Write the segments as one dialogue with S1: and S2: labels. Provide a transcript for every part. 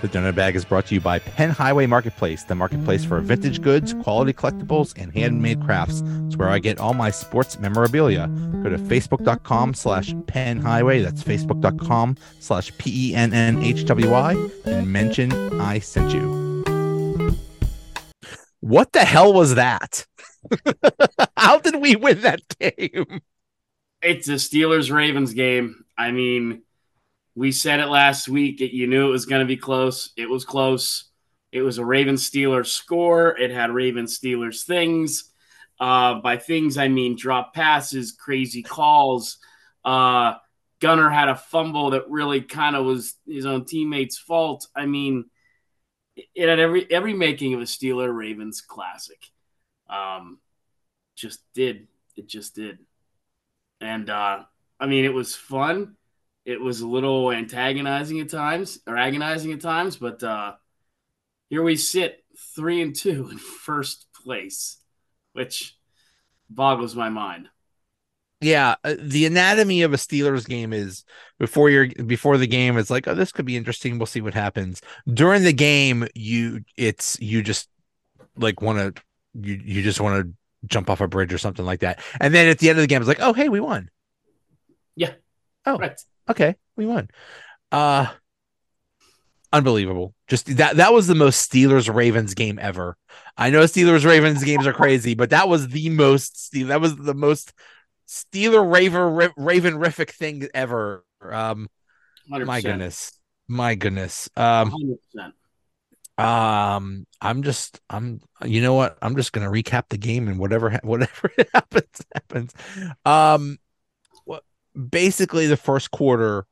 S1: The Donut Bag is brought to you by Penn Highway Marketplace, the marketplace for vintage goods, quality collectibles, and handmade crafts. It's where I get all my sports memorabilia. Go to facebook.com slash Penn Highway. That's facebook.com slash P E N N H W Y and mention I sent you. What the hell was that? How did we win that game?
S2: It's a Steelers Ravens game. I mean, we said it last week. You knew it was going to be close. It was close. It was a Ravens Steelers score. It had Ravens Steelers things. Uh, by things, I mean drop passes, crazy calls. Uh, Gunnar had a fumble that really kind of was his own teammate's fault. I mean, it had every every making of a Steeler Ravens classic. Um, just did it just did, and uh, I mean it was fun. It was a little antagonizing at times or agonizing at times, but uh, here we sit three and two in first place, which boggles my mind.
S1: Yeah, uh, the anatomy of a Steelers game is before you're before the game it's like, oh, this could be interesting. We'll see what happens. During the game, you it's you just like want to you you just want to jump off a bridge or something like that. And then at the end of the game, it's like, oh, hey, we won.
S2: Yeah.
S1: Oh, right. Okay, we won. Uh unbelievable. Just that that was the most Steelers Ravens game ever. I know Steelers Ravens games are crazy, but that was the most that was the most Steeler Raven Raven rific thing ever. Um 100%. my goodness. My goodness. Um 100%. Um, I'm just, I'm, you know what? I'm just gonna recap the game and whatever, whatever happens, happens. Um, basically the first quarter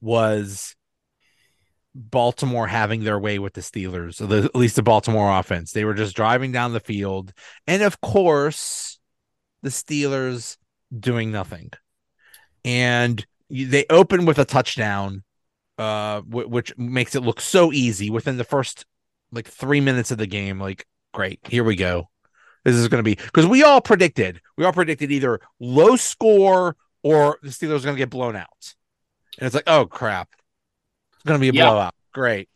S1: was Baltimore having their way with the Steelers, the, at least the Baltimore offense. They were just driving down the field, and of course, the Steelers doing nothing. And they open with a touchdown, uh, w- which makes it look so easy within the first like three minutes of the game. Like, great, here we go. This is going to be because we all predicted, we all predicted either low score or the Steelers are going to get blown out. And it's like, oh crap, it's going to be a yeah. blowout. Great.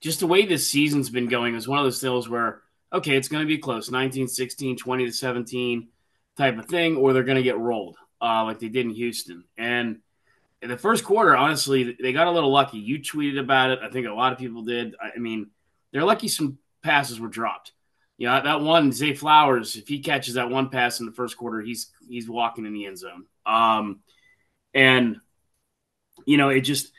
S2: Just the way this season's been going is one of those deals where, okay, it's going to be close 19 16, 20 to 17 type of thing, or they're going to get rolled uh, like they did in Houston. And in the first quarter, honestly, they got a little lucky. You tweeted about it. I think a lot of people did. I mean, they're lucky some passes were dropped. You know, that one, Zay Flowers, if he catches that one pass in the first quarter, he's he's walking in the end zone. Um, and you know, it just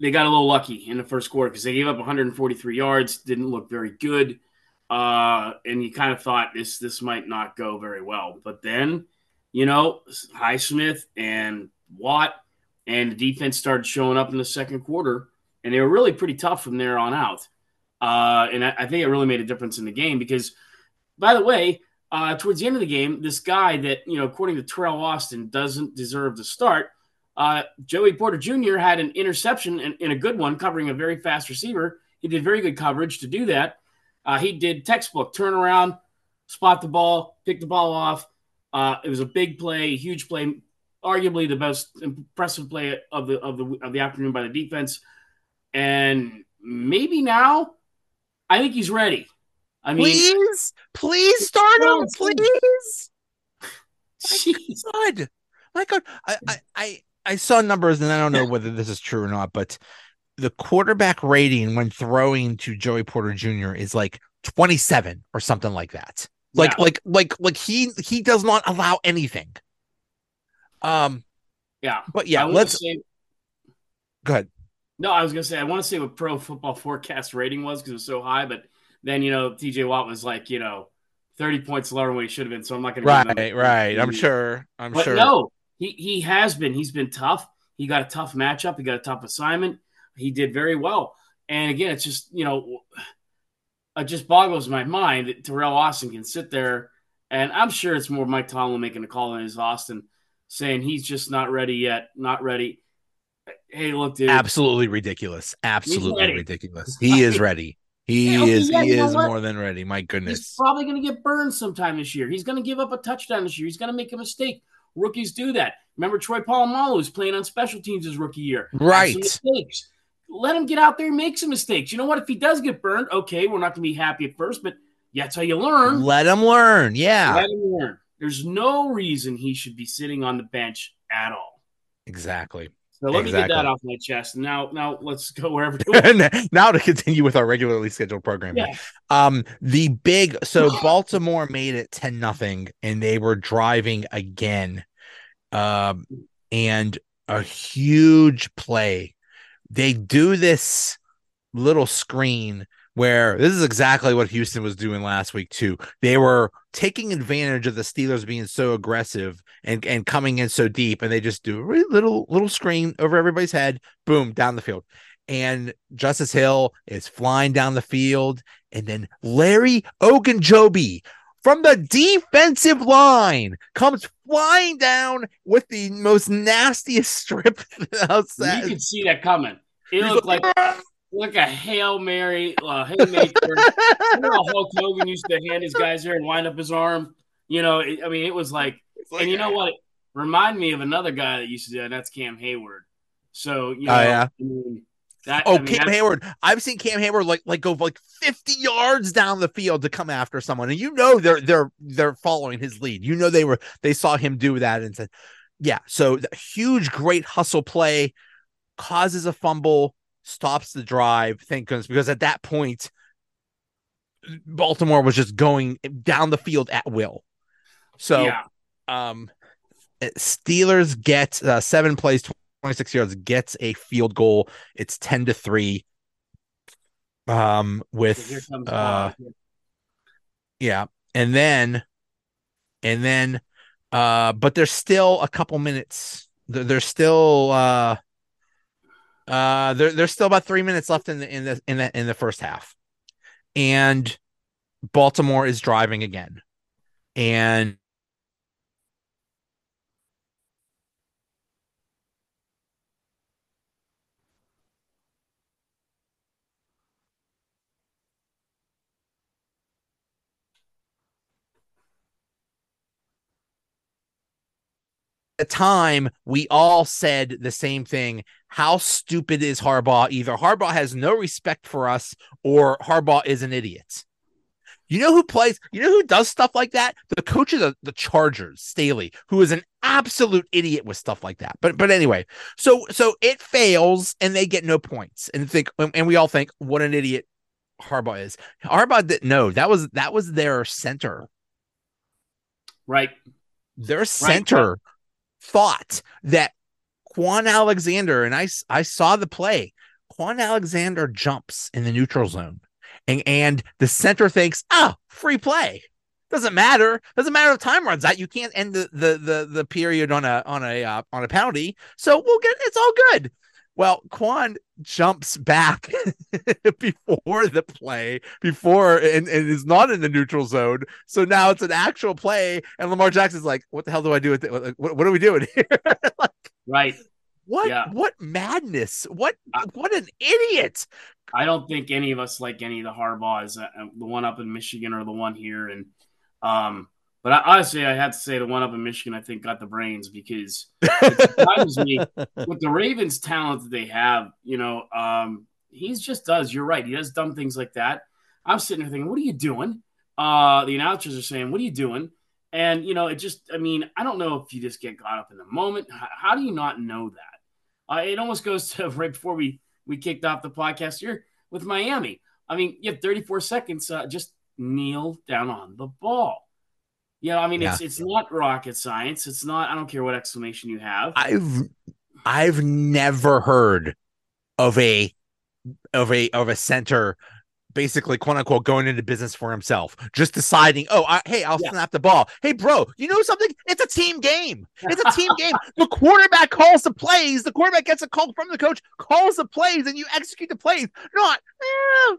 S2: they got a little lucky in the first quarter because they gave up 143 yards, didn't look very good. Uh, and you kind of thought this this might not go very well. But then, you know, Highsmith and Watt and the defense started showing up in the second quarter, and they were really pretty tough from there on out. Uh, and I, I, think it really made a difference in the game because, by the way, uh, towards the end of the game, this guy that, you know, according to Teryl Austin, doesn't deserve to start, uh, Joey Porter Jr. had an interception and, a good one covering a very fast receiver. He did very good coverage to do that. Uh, he did textbook turn around, spot the ball, pick the ball off. Uh, it was a big play, huge play, arguably the most impressive play of the of the of the afternoon by the defense. And maybe now I think he's ready. I mean,
S1: please, please start him, please. Jeez. My God, my God, I, I, I, I saw numbers, and I don't know whether this is true or not, but the quarterback rating when throwing to Joey Porter Jr. is like 27 or something like that. Like, yeah. like, like, like he he does not allow anything. Um,
S2: yeah,
S1: but yeah, let's
S2: say,
S1: go ahead.
S2: No, I was gonna say I want to say what Pro Football Focus rating was because it was so high, but then you know TJ Watt was like you know thirty points lower than what he should have been, so I'm not gonna.
S1: Right, right. I'm sure. I'm
S2: but
S1: sure.
S2: No, he he has been. He's been tough. He got a tough matchup. He got a tough assignment. He did very well. And again, it's just you know, it just boggles my mind that Teryl Austin can sit there, and I'm sure it's more Mike Tomlin making a call than is Austin saying he's just not ready yet, not ready hey, look, dude.
S1: Absolutely ridiculous. Absolutely ridiculous. He is ready. He okay, is yeah, he is more than ready. My goodness.
S2: He's probably going to get burned sometime this year. He's going to give up a touchdown this year. He's going to make a mistake. Rookies do that. Remember Troy Polamalu was playing on special teams his rookie year.
S1: Right.
S2: Mistakes. let him get out there and make some mistakes. You know what? If he does get burned, okay, we're not going to be happy at first, but yeah, that's how you learn.
S1: Let him learn. Yeah.
S2: Let him learn. There's no reason he should be sitting on the bench at all.
S1: Exactly.
S2: So let
S1: Exactly.
S2: me get that off my chest. Now, now let's go wherever.
S1: now to continue with our regularly scheduled programming.
S2: yeah,
S1: Um, the big so Baltimore made it 10 nothing and they were driving again. Um, and a huge play. They do this little screen where this is exactly what Houston was doing last week too. They were taking advantage of the Steelers being so aggressive and and coming in so deep, and they just do a really little little screen over everybody's head, boom, down the field. And Justice Hill is flying down the field, and then Larry Ogunjobi from the defensive line comes flying down with the most nastiest strip
S2: you can see that coming. It looked like ah! Like a hail mary, uh, haymaker. you know how Hulk Hogan used to hand his guys there and wind up his arm. You know, it, I mean, it was like,
S1: like-
S2: and you know what? Remind me of another guy that used to do that. And that's Cam Heyward. So you know,
S1: Oh, yeah?
S2: I mean, that.
S1: Oh,
S2: I mean,
S1: Cam
S2: that's-
S1: Heyward. I've seen Cam Heyward like like go like 50 yards down the field to come after someone. And you know they're they're they're following his lead. You know they were they saw him do that and said, Yeah. So the huge, great hustle play causes a fumble, stops the drive. Thank goodness, because at that point, Baltimore was just going down the field at will. So
S2: yeah,
S1: um Steelers get uh, seven plays, 26 yards, gets a field goal. It's 10 to 3. Um, with uh, yeah, and then and then uh, but there's still a couple minutes. There's still uh uh there, there's still about three minutes left in the in the in the in the first half. And Baltimore is driving again. And the time we all said the same thing. How stupid is Harbaugh? Either Harbaugh has no respect for us or Harbaugh is an idiot. You know who plays, you know who does stuff like that? The coach of the, the Chargers, Staley, who is an absolute idiot with stuff like that. But but anyway, so so it fails and they get no points. And think and we all think what an idiot Harbaugh is. Harbaugh didn't know that was that was their center
S2: right.
S1: their center thought that Kwon Alexander and I I saw the play. Kwon Alexander jumps in the neutral zone, and and the center thinks, "Ah, free play. Doesn't matter. Doesn't matter if time runs out. You can't end the the the, the period on a on a uh, on a penalty. So we'll get it's all good." Well, Kwon jumps back before the play, before and, and is not in the neutral zone. So now it's an actual play, and Lamar Jackson's like, "What the hell do I do with it? What, what are we doing here?
S2: Right.
S1: what?
S2: Yeah.
S1: What madness? What?
S2: I-
S1: what an idiot!"
S2: I don't think any of us like any of the Harbaughs, uh, uh, the one up in Michigan or the one here. And um, but I, honestly, I had to say the one up in Michigan, I think, got the brains because it surprises me with the Ravens' talent that they have. You know, um, he just does. You're right. He does dumb things like that. I'm sitting there thinking, what are you doing? Uh, the announcers are saying, what are you doing? And you know, it just, I mean, I don't know if you just get caught up in the moment. How, how do you not know that? Uh, it almost goes to right before we we kicked off the podcast here with Miami. I mean, you have 34 seconds. Uh, just kneel down on the ball. You know, I mean, it's it's not rocket science. It's not. I don't care what exclamation you have.
S1: I've I've never heard of a of a of a center basically quote unquote going into business for himself just deciding oh I, hey i'll
S2: Yeah.
S1: snap the ball hey bro you know something it's a team game it's a team game the quarterback calls the plays the quarterback gets a call from the coach calls the plays and you execute the plays not eh,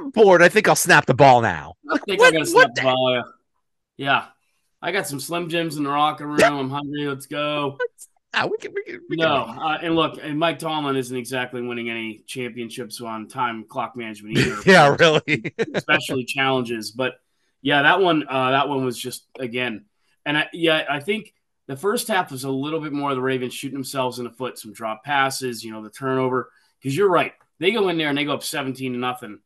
S1: i'm bored i think i'll snap the ball now
S2: I think
S1: what,
S2: I'm gonna snap the
S1: the-
S2: ball. Yeah. yeah. I got some Slim Jims in the locker room. I'm hungry. Let's go.
S1: Ah, we can, we can, we
S2: No,
S1: can
S2: uh, and look, and Mike Tomlin isn't exactly winning any championships on time clock management either.
S1: yeah really
S2: especially challenges. But yeah, that one, uh, that one was just again, and I, yeah, I think the first half was a little bit more of the Ravens shooting themselves in the foot, some drop passes, you know, the turnover because you're right. They go in there and they go up 17 to nothing.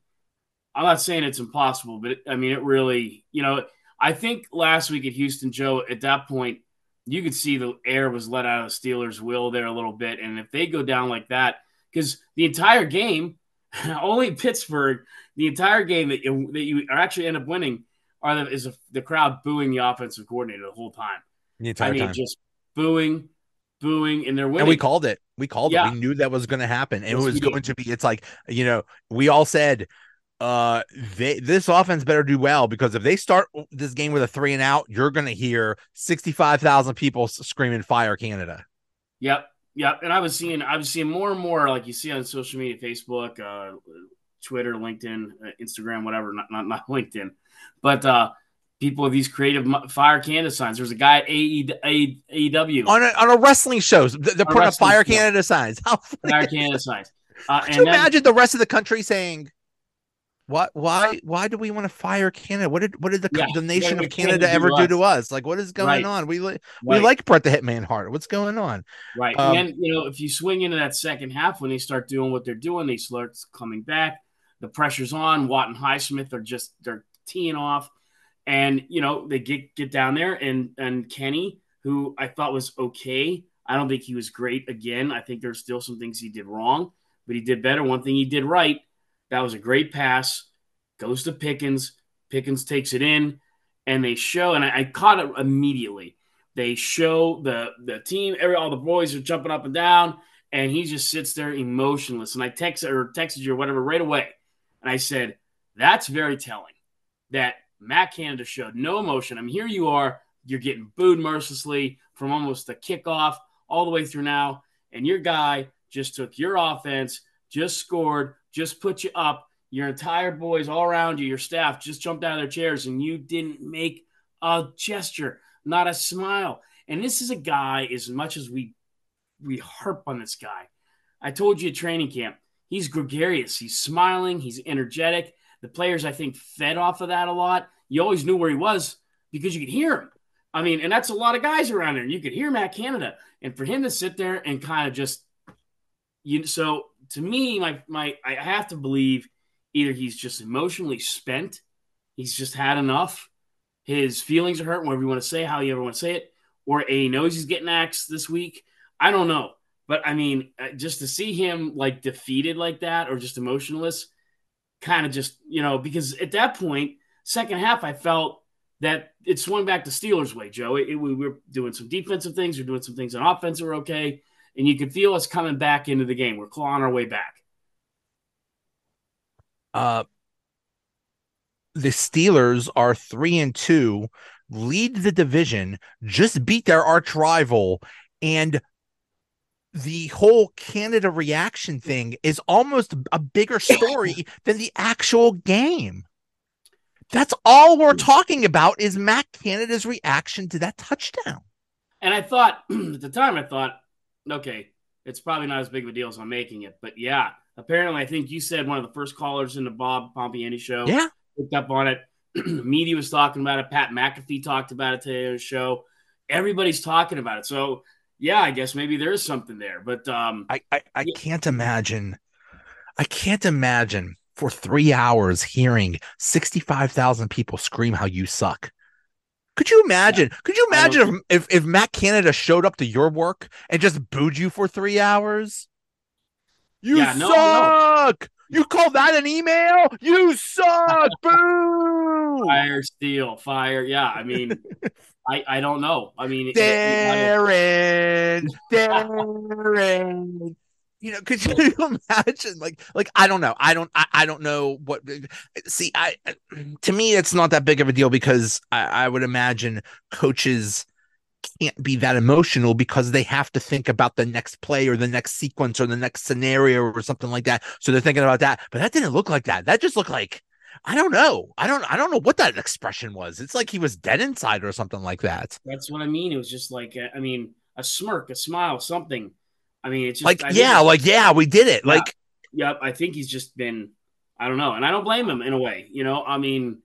S2: I'm not saying it's impossible, but it, I mean, it really, you know, I think last week at Houston, Joe, at that point, you could see the air was let out of the Steelers' will there a little bit. And if they go down like that, because the entire game, only Pittsburgh, the entire game that you, that you actually end up winning are the, is the crowd booing the offensive coordinator the whole time.
S1: The entire
S2: I mean,
S1: time.
S2: just booing, booing, and they're winning.
S1: and we called it. We called
S2: Yeah.
S1: it. We knew that was going to happen. And it was going to be. It's like you know, we all said, uh, they this offense better do well because if they start this game with a three and out, you're going to hear sixty five thousand people screaming "Fire Canada."
S2: Yep, yep. And I was seeing, I was seeing more and more, like you see on social media, Facebook, uh, Twitter, LinkedIn, uh, Instagram, whatever. Not not, not LinkedIn, but uh, people with these creative fire Canada signs. There's a guy at AE, AEW,
S1: On a, on a wrestling show, they're putting up "Fire
S2: show.
S1: Canada" signs. How funny
S2: fire Canada signs. Uh,
S1: Could
S2: and
S1: you
S2: then,
S1: imagine the rest of the country saying, "What? Why? Why do we want to fire Canada? What did what did the,
S2: Yeah,
S1: the nation
S2: what
S1: of Canada
S2: Canada do
S1: ever
S2: to
S1: do to us? Like, what is going
S2: Right.
S1: on? We li-
S2: right,
S1: we like Bret the Hitman Hart. What's going on?
S2: Right.
S1: Um,
S2: and then, you know, if you swing into that second half when they start doing what they're doing, they start coming back. The pressure's on. Watt and Highsmith are just they're teeing off. And, you know, they get get down there and and Kenny, who I thought was okay. I don't think he was great again. I think there's still some things he did wrong, but he did better. One thing he did right, that was a great pass. Goes to Pickens. Pickens takes it in, and they show, and I, I caught it immediately they show the the team, every all the boys are jumping up and down, and he just sits there emotionless. And I texted or texted you or whatever right away, and I said, "That's very telling that Matt Canada showed no emotion. I mean, here you are, you're getting booed mercilessly from almost the kickoff all the way through now, and your guy just took your offense, just scored, just put you up." Your entire boys all around you, your staff just jumped out of their chairs, and you didn't make a gesture not a smile. And this is a guy, as much as we we harp on this guy, I told you at training camp, he's gregarious, he's smiling, he's energetic. The players, I think, fed off of that a lot. You always knew where he was because you could hear him. I mean, and that's a lot of guys around there. You could hear Matt Canada. And for him to sit there and kind of just you so to me, my my I have to believe either he's just emotionally spent, he's just had enough, his feelings are hurt, whatever you want to say, how you ever want to say it, or A knows he's getting axed this week. I don't know. But I mean, uh, just to see him like defeated like that or just emotionless, kind of just, you know, because at that point, second half, I felt that it swung back the Steelers' way, Joe. It, it- we were doing some defensive things, we are doing some things on offense that were okay. And you can feel us coming back into the game. We're clawing our way back.
S1: uh the Steelers are three and two, lead the division, just beat their arch rival, and the whole Canada reaction thing is almost a bigger story than the actual game. That's all we're talking about is Matt Canada's reaction to that touchdown.
S2: And I thought at the time, I thought, okay, it's probably not as big of a deal as I'm making it. But yeah, apparently, I think you said one of the first callers in the Bob Pompeani show
S1: Yeah.
S2: picked up on it. Media was talking about it. Pat McAfee talked about it today on the show. Everybody's talking about it. So yeah, I guess maybe there is something there. But um,
S1: I, I, I
S2: Yeah.
S1: can't imagine. I can't imagine for three hours hearing 65,000 people scream how you suck. Could you imagine? Could you imagine if, if, if Matt Canada showed up to your work and just booed you for three hours? You
S2: Yeah, no, no.
S1: suck. You call that an email? You suck. Boo.
S2: fire, steel, fire. Yeah, I mean, I I don't know. I mean, it- it- it-
S1: Darren, Darren. You know, could you imagine? Like, like I don't know. I don't. I, I don't know what. See, I to me, it's not that big of a deal because I, I would imagine coaches can't be that emotional because they have to think about the next play or the next sequence or the next scenario or something like that. So they're thinking about that. But that didn't look like that. That just looked like I don't know. I don't. I don't know what that expression was. It's like he was dead inside or something like that.
S2: that's what I mean. It was just like uh, I mean, a smirk, a smile, something. I mean, it's just
S1: like
S2: I
S1: yeah like yeah we did it
S2: Yeah.
S1: like
S2: Yep, I think he's just been. I don't know, and I don't blame him in a way. You know, I mean,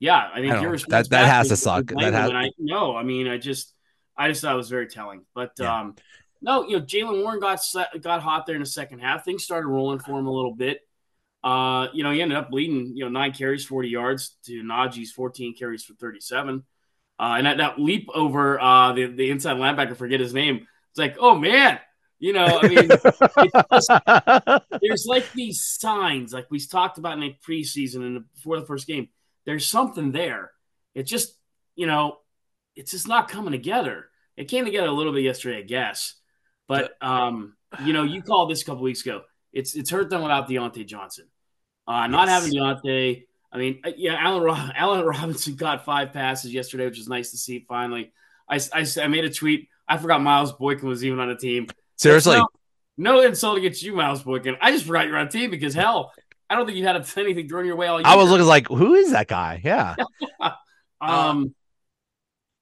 S2: yeah, I think
S1: I don't
S2: your
S1: That- that has to suck. That has-
S2: I no, I mean, I just, I just thought it was very telling. But
S1: Yeah.
S2: um, no, you know, Jaylen Warren got got hot there in the second half. Things started rolling for him a little bit. Uh, you know, he ended up leading, you know, nine carries, 40 yards to Najee's 14 carries for 37. Uh, and that, that leap over uh, the, the inside linebacker, forget his name. It's like, oh man, you know, I mean, just, there's like these signs, like we talked about in the preseason and before the first game. There's something there. It just, you know, it's just not coming together. It came together a little bit yesterday, I guess. But um, you know, you called this a couple weeks ago. It's it's hurt them without Diontae Johnson. Uh, not yes. having Diontae. I mean, uh, yeah, Allen Allen Robinson got five passes yesterday, which is nice to see. Finally, I, I, I made a tweet. I forgot Miles Boykin was even on the team.
S1: Seriously,
S2: no, no insult against you, Miles Boykin. I just forgot you're on team because hell, I don't think you had anything thrown your way all year.
S1: I was looking like, who is that guy? Yeah.
S2: um,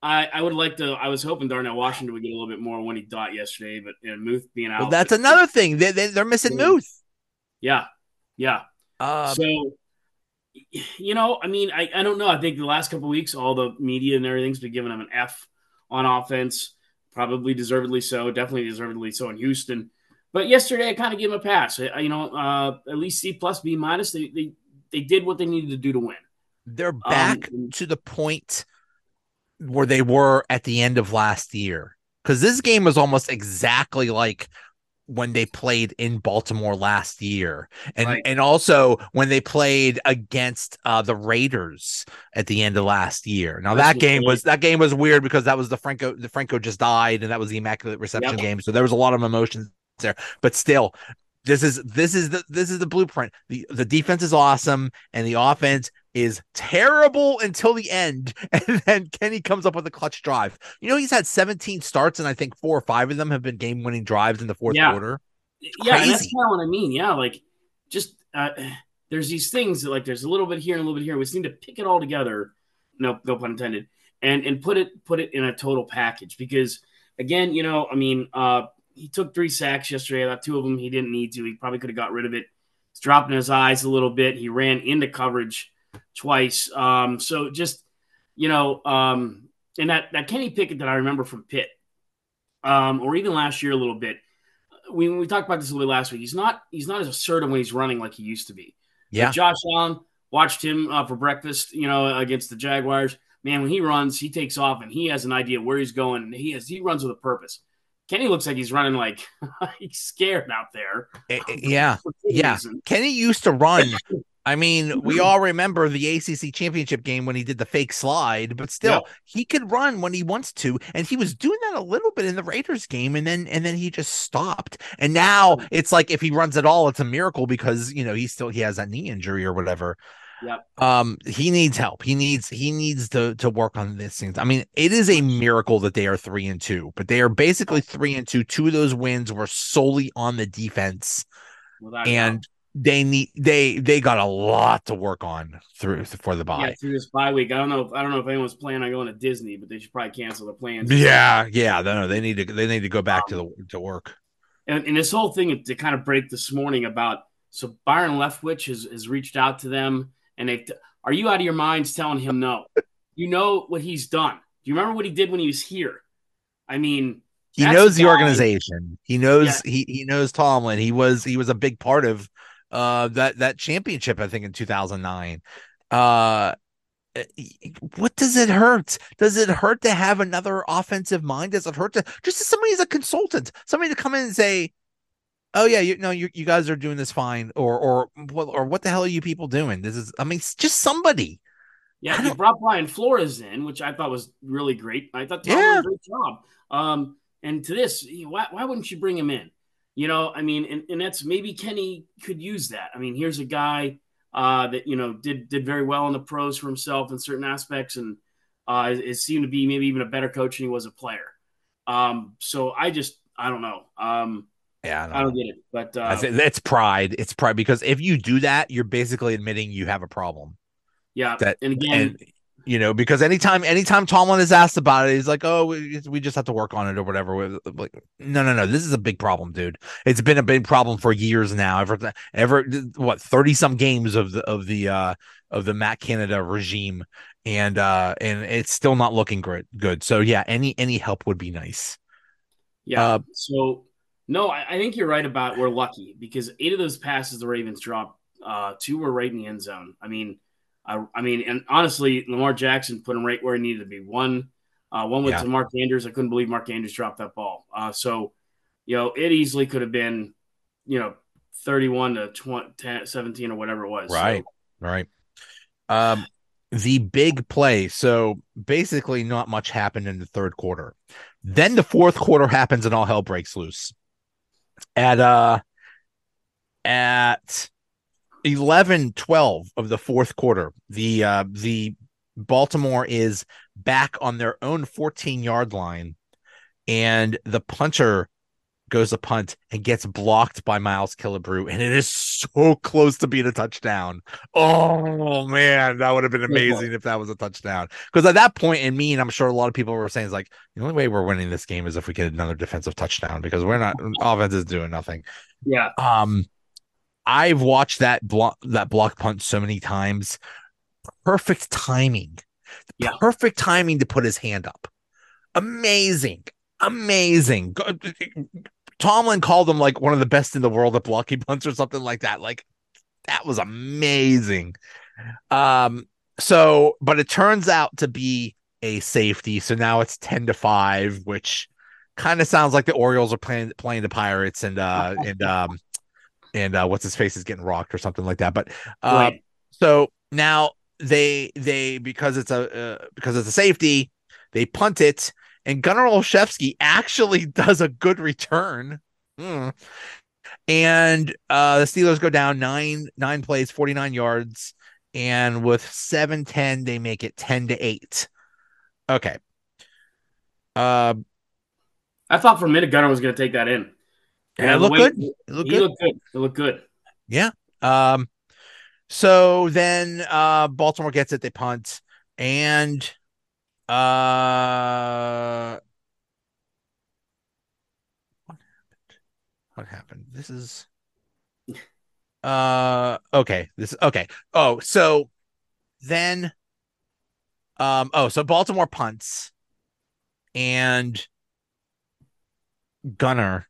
S2: I, I would like to. I was hoping Darnell Washington would get a little bit more when he thought yesterday, but you know, Muth being out.
S1: Well, that's another thing. They, they they're missing Muth.
S2: Yeah, yeah. Uh, so, you know, I mean, I, I don't know. I think the last couple weeks, all the media and everything's been giving them an F on offense, probably deservedly so. Definitely deservedly so in Houston. But yesterday, I kind of gave them a pass. You know, uh, at least C plus B minus. They, they they did what they needed to do to win.
S1: They're back um, to the point where they were at the end of last year. Because this game was almost exactly like when they played in Baltimore last year, and right. and also when they played against uh, the Raiders at the end of last year. Now that game was that game was weird because that was the Franco the Franco just died, and that was the Immaculate Reception yep. game, so there was a lot of emotions there. But still, this is this is the this is the blueprint. the The defense is awesome, and the offense is terrible until the end, and then Kenny comes up with a clutch drive. You know, he's had 17 starts, and I think four or five of them have been game winning drives in the fourth
S2: yeah.
S1: quarter.
S2: Yeah, that's kind of what I mean. Yeah, like just uh, there's these things that like there's a little bit here and a little bit here. We just need to pick it all together. No, no pun intended. And and put it put it in a total package because again, you know, I mean, uh, he took three sacks yesterday. About two of them he didn't need to. He probably could have got rid of it. He's dropping his eyes a little bit. He ran into coverage twice. Um, so just you know, um, and that that Kenny Pickett that I remember from Pitt, um, or even last year a little bit. We we talked about this a little bit last week. He's not he's not as assertive when he's running like he used to be.
S1: Yeah,
S2: but Josh Allen watched him uh, for breakfast. You know, against the Jaguars. Man, when he runs, he takes off and he has an idea where he's going. He has he runs with a purpose. Kenny looks like he's running like he's scared out there.
S1: Eh, eh, yeah, yeah. Kenny used to run I mean, we all remember the ACC championship game when he did the fake slide, but still, yeah. he could run when he wants to, and he was doing that a little bit in the Raiders game, and then and then he just stopped. And now it's like if he runs at all, it's a miracle because you know he still he has that knee injury or whatever.
S2: Yep.
S1: Um, he needs help. He needs he needs to to work on these things. I mean, it is a miracle that they are three and two, but they are basically three and two. Two of those wins were solely on the defense. Well, and they need they they got a lot to work on through for the bye.
S2: Yeah, through this bye week. I don't know. If, I don't know if anyone's planning on going to Disney, but they should probably cancel their plans.
S1: Yeah, yeah. No, they need to they need to go back um, to the to work.
S2: And, and this whole thing to kind of break this morning about so Byron Leftwich has, has reached out to them and they are you out of your minds telling him no? You know what he's done. Do you remember what he did when he was here? I mean,
S1: he knows the organization. He knows yeah. he he knows Tomlin. He was he was a big part of uh that that championship I think in 2009 uh eh, what does it hurt? Does it hurt to have another offensive mind? Does it hurt to just as somebody as a consultant, somebody to come in and say, "Oh yeah, you know, you, you guys are doing this fine," or or what or what the hell are you people doing? This is, I mean, just somebody.
S2: Yeah, he brought Brian Flores in, which I thought was really great. I thought Tom yeah. did a great job. Um, and to this, why, why wouldn't you bring him in? You know, I mean, and, and that's maybe Kenny could use that. I mean, here's a guy uh, that you know did did very well in the pros for himself in certain aspects, and uh, it seemed to be maybe even a better coach than he was a player. Um, so I just I don't know. Um,
S1: yeah, I don't,
S2: I don't get it, but uh,
S1: it's pride. It's pride because if you do that, you're basically admitting you have a problem.
S2: Yeah,
S1: that
S2: and again, and
S1: you know, because anytime anytime Tomlin is asked about it, he's like, "Oh, we, we just have to work on it or whatever." Like, no, no, no, this is a big problem, dude. It's been a big problem for years now. Ever, ever, what thirty some games of the of the uh of the Matt Canada regime, and uh and it's still not looking great, good. So yeah, any any help would be nice.
S2: Yeah.
S1: Uh,
S2: so no, I, I think you're right about we're lucky because eight of those passes the Ravens dropped, uh, two were right in the end zone. I mean, I, I mean, and honestly, Lamar Jackson put him right where he needed to be. One, uh, one with
S1: Yeah.
S2: to Mark Andrews. I couldn't believe Mark Andrews dropped that ball. Uh, so, you know, it easily could have been, you know, 31 to 20, 10, 17 or whatever it was. So,
S1: Right. Right. Um, the big play. So basically, not much happened in the third quarter. Then the fourth quarter happens, and all hell breaks loose. At uh, at 11 12 of the fourth quarter, the uh, the Baltimore is back on their own 14 yard line, and the punter goes a punt and gets blocked by Miles Killebrew, and it is so close to being a touchdown. Oh man, that would have been amazing if that was a touchdown. Because at that point, in me, and I'm sure a lot of people were saying, is like the only way we're winning this game is if we get another defensive touchdown because we're not offense is doing nothing.
S2: yeah.
S1: Um, I've watched that block that block punt so many times. Perfect timing.
S2: Yeah.
S1: Perfect timing to put his hand up. Amazing. Amazing. Tomlin called him like one of the best in the world at blocking punts or something like that. Like that was amazing. Um, so but it turns out to be a safety. So now it's 10 to 5, which kind of sounds like the Orioles are playing playing the Pirates and uh and um and uh what's his face is getting rocked or something like that. But uh
S2: Right.
S1: so now they they because it's a uh, because it's a safety, they punt it, and Gunnar Olszewski actually does a good return. Hmm. And uh the Steelers go down nine nine plays, 49 yards, and with 7-10, they make it 10 to 8. Okay. Uh
S2: I thought for a minute Gunnar was going to take that in.
S1: Yeah,
S2: Yeah,
S1: it looked good. It looked good.
S2: looked good. It looked good.
S1: Um, so then uh Baltimore gets it, they punt, and uh what happened? What happened? This is uh okay. This okay. Oh, so then um oh so Baltimore punts and Gunnar.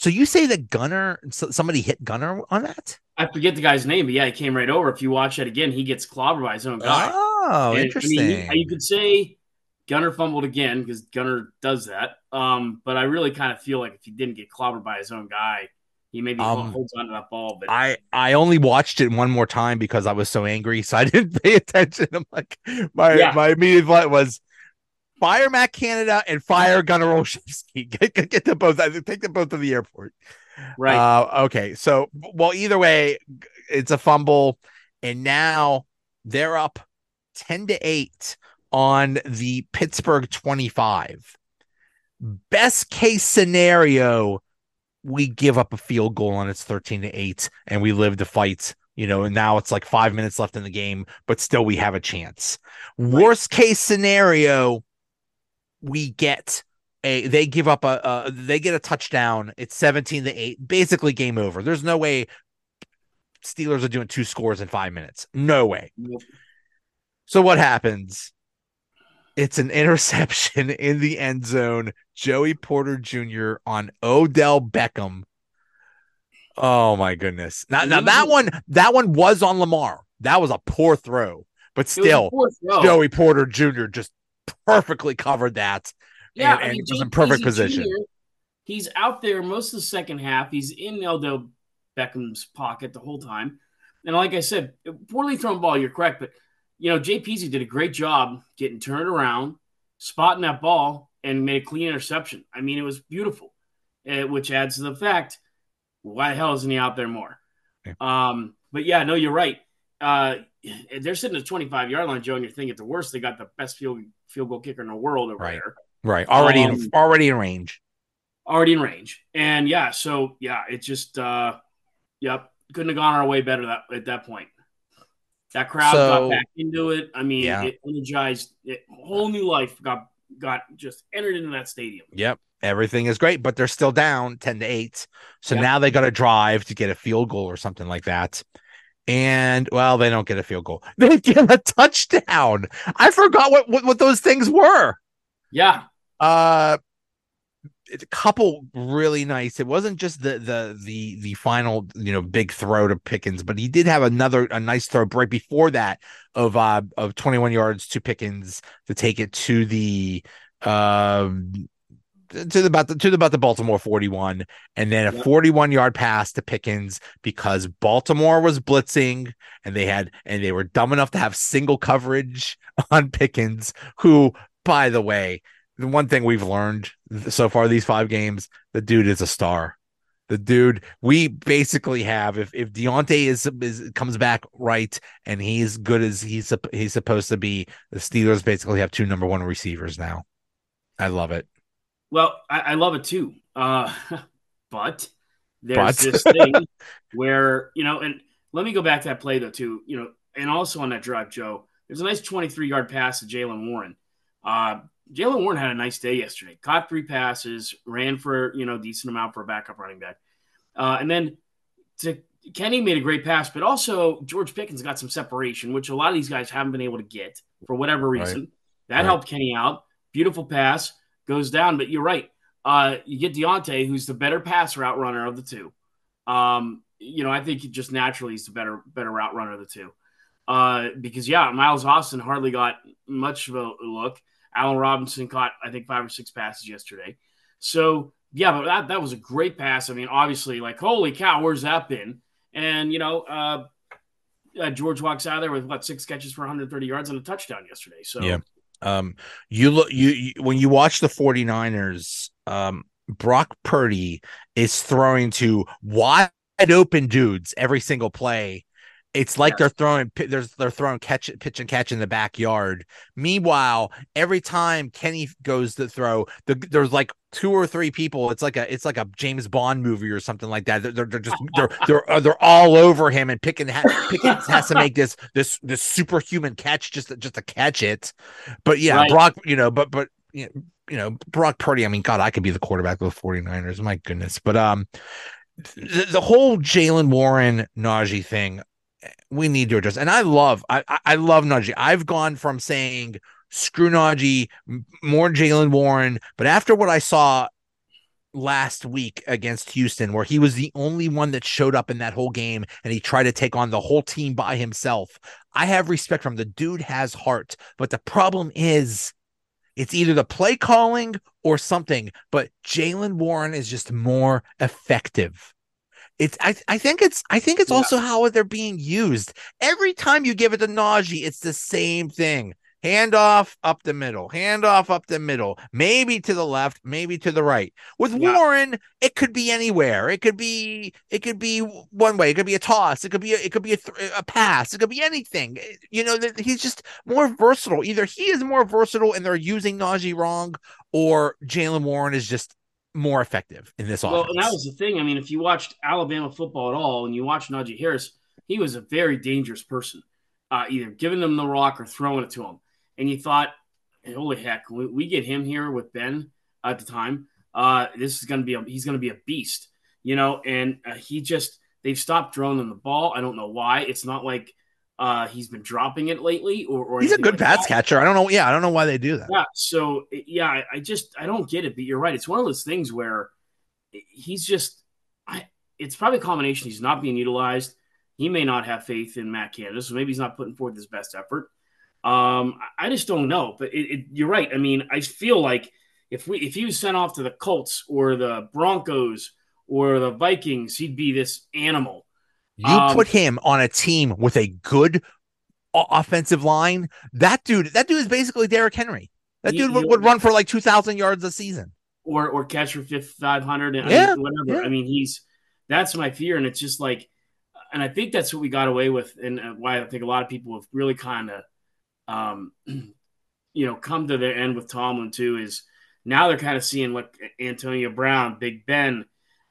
S1: So you say that Gunnar so somebody hit Gunnar on that?
S2: I forget the guy's name, but yeah, he came right over. If you watch it again, he gets clobbered by his own guy.
S1: Oh,
S2: And,
S1: interesting.
S2: I mean, he- you could say Gunnar fumbled again because Gunnar does that. Um, but I really kind of feel like if he didn't get clobbered by his own guy, he maybe
S1: Um,
S2: holds on to that ball. But
S1: I I only watched it one more time because I was so angry, so I didn't pay attention. I'm like, my
S2: Yeah.
S1: my immediate thought was fire Matt Canada and fire Gunnar Olszewski. Get, get, get them both. Take them both to the airport.
S2: right,
S1: Uh, okay. So, well, either way, it's a fumble, and now they're up ten to eight on the Pittsburgh twenty-five. Best case scenario, we give up a field goal and it's thirteen to eight, and we live to fight. You know, and now it's like five minutes left in the game, but still we have a chance. Worst case scenario, we get a they give up a, a they get a touchdown. It's 17 to 8. Basically game over. There's no way Steelers are doing two scores in 5 minutes. No way.
S2: Nope.
S1: So what happens? It's an interception in the end zone. Joey Porter Jr. on Odell Beckham. Oh my goodness. Now, now that one that one was on Lamar. That was a poor throw, but
S2: It was a
S1: still
S2: fourth row.
S1: Joey Porter Jr. just perfectly covered that.
S2: yeah,
S1: and-
S2: I
S1: and
S2: mean,
S1: was in perfect position.
S2: Jr., He's out there most of the second half. He's in Odell Beckham's pocket the whole time. And like I said, poorly thrown ball, you're correct. But, you know, Jay Peasy did a great job getting turned around, spotting that ball, and made a clean interception. I mean, it was beautiful, uh, which adds to the fact why the hell isn't he out there more?
S1: Yeah.
S2: Um, but yeah, no, you're right. Uh, they're sitting at the 25 yard line, Joe, and you're thinking at the worst, they got the best field field goal kicker in the world over
S1: Right.
S2: there
S1: Right. Already in
S2: Um,
S1: already in range.
S2: already in range. And yeah, so yeah, it just uh yep, couldn't have gone our way better that at that point. That crowd
S1: So-
S2: got back into it. I mean,
S1: Yeah.
S2: it energized it, whole new life got got just entered into that stadium.
S1: Yep. Everything is great, but they're still down 10 to 8. So
S2: Yep.
S1: now they got to drive to get a field goal or something like that. And well, they don't get a field goal. They get a touchdown. I forgot what what, what those things were.
S2: Yeah.
S1: Uh a couple really nice. It wasn't just the the the the final you know big throw to Pickens, but he did have another a nice throw right before that of uh of 21 yards to Pickens to take it to the um to the about the to the about the Baltimore 41 and then a yep. 41 yard pass to Pickens because Baltimore was blitzing and they had and they were dumb enough to have single coverage on Pickens who by the way the one thing we've learned so far these five games, the dude is a star. The dude, we basically have if if Diontae is, is comes back right and he's good as he's he's supposed to be, the Steelers basically have two number one receivers now. I love it.
S2: Well, I, I love it too. Uh, but there's but. this thing where you know, and let me go back to that play though too. You know, and also on that drive, Joe, there's a nice 23 yard pass to Jaylen Warren. Uh, Jaylen Warren had a nice day yesterday. Caught three passes, ran for you know decent amount for a backup running back, uh, and then to Kenny made a great pass, but also George Pickens got some separation, which a lot of these guys haven't been able to get for whatever reason. Right. That right. helped Kenny out. Beautiful pass goes down, but you're right. Uh, you get Diontae, who's the better pass route runner of the two. Um, you know, I think just naturally he's the better better route runner of the two. Uh, because yeah, Miles Austin hardly got much of a look. Allen Robinson caught, I think, five or six passes yesterday. So, yeah, but that, that was a great pass. I mean, obviously, like, holy cow, where's that been? And, you know, uh, uh, George walks out of there with what six catches for 130 yards and a touchdown yesterday. So,
S1: yeah. Um, you look, you, you when you watch the 49ers, um, Brock Purdy is throwing to wide open dudes every single play it's like yes. they're throwing there's they're throwing catch pitch and catch in the backyard. Meanwhile, every time Kenny goes to throw, the, there's like two or three people. It's like a it's like a James Bond movie or something like that. They're, they're, they're just they're they're uh, they're all over him, and picking Pickens has to make this this this superhuman catch just just to catch it. But yeah, right. Brock, you know, but but you know, Brock Purdy. I mean, God, I could be the quarterback of the 49ers. My goodness, but um. The, the whole Jaylen Warren Najee thing, we need to address. And I love, I I love Najee. I've gone from saying screw Najee, more Jaylen Warren, but after what I saw last week against Houston, where he was the only one that showed up in that whole game and he tried to take on the whole team by himself. I have respect from the dude has heart, but the problem is it's either the play calling or something, but Jaylen Warren is just more effective. It's I, I think it's I think it's yeah. also how they're being used. Every time you give it to Najee, it's the same thing. Hand off up the middle, hand off up the middle, maybe to the left, maybe to the right. With yeah. Warren, it could be anywhere. It could be it could be one way. It could be a toss. It could be a, it could be a, th- a pass. It could be anything. Eh, you know, he's just more versatile. Either he is more versatile and they're using Najee wrong, or Jaylen Warren is just more effective in this well, offense.
S2: Well, and that was the thing. I mean, if you watched Alabama football at all and you watched Najee Harris, he was a very dangerous person, uh, either giving them the rock or throwing it to him. And you thought, holy heck, we, we get him here with Ben at the time. Uh, this is going to be a, he's going to be a beast, you know. And uh, he just they've stopped throwing him the ball. I don't know why. It's not like uh, he's been dropping it lately, or, or
S1: he's a good like pass catcher. I don't know. Yeah, I don't know why they do that.
S2: Yeah. So yeah, I, I, just I don't get it. But you're right. It's one of those things where he's just. I. It's probably a combination. He's not being utilized. He may not have faith in Matt Canada, so maybe he's not putting forth his best effort. Um, I just don't know. But it, it, you're right. I mean, I feel like if we if he was sent off to the Colts or the Broncos or the Vikings, he'd be this animal
S1: you um, put him on a team with a good offensive line. That dude, that dude is basically Derrick Henry. That dude would, would, run for like two thousand yards a season,
S2: or or catch for five hundred and yeah, I mean, whatever. Yeah. I mean, he's that's my fear, and it's just like, and I think that's what we got away with, and uh, why I think a lot of people have really kind of, um, you know, come to their end with Tomlin too. Is now they're kind of seeing what Antonio Brown, Big Ben,